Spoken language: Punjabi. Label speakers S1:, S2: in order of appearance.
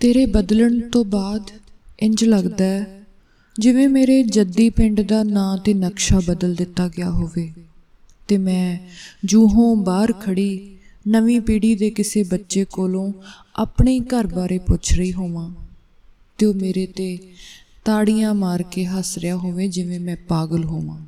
S1: ਤੇਰੇ ਬਦਲਣ ਤੋਂ ਬਾਅਦ ਇੰਜ ਲੱਗਦਾ ਹੈ, ਜਿਵੇਂ ਮੇਰੇ ਜੱਦੀ ਪਿੰਡ ਦਾ ਨਾਂ ਤੇ ਨਕਸ਼ਾ ਬਦਲ ਦਿੱਤਾ ਗਿਆ ਹੋਵੇ। ਤੇ ਮੈਂ ਜੂਹੋਂ ਬਾਹਰ ਖੜੀ ਨਵੀਂ ਪੀੜ੍ਹੀ ਦੇ ਕਿਸੇ ਬੱਚੇ ਕੋਲੋਂ ਆਪਣੇ ਹੀ ਘਰ ਬਾਰੇ ਪੁੱਛ ਰਹੀ ਹੋਵਾਂ ਤੇ ਉਹ ਮੇਰੇ ਤੇ ਤਾੜੀਆਂ ਮਾਰ ਕੇ ਹੱਸ ਰਿਹਾ ਹੋਵੇ, ਜਿਵੇਂ ਮੈਂ ਪਾਗਲ ਹੋਵਾਂ।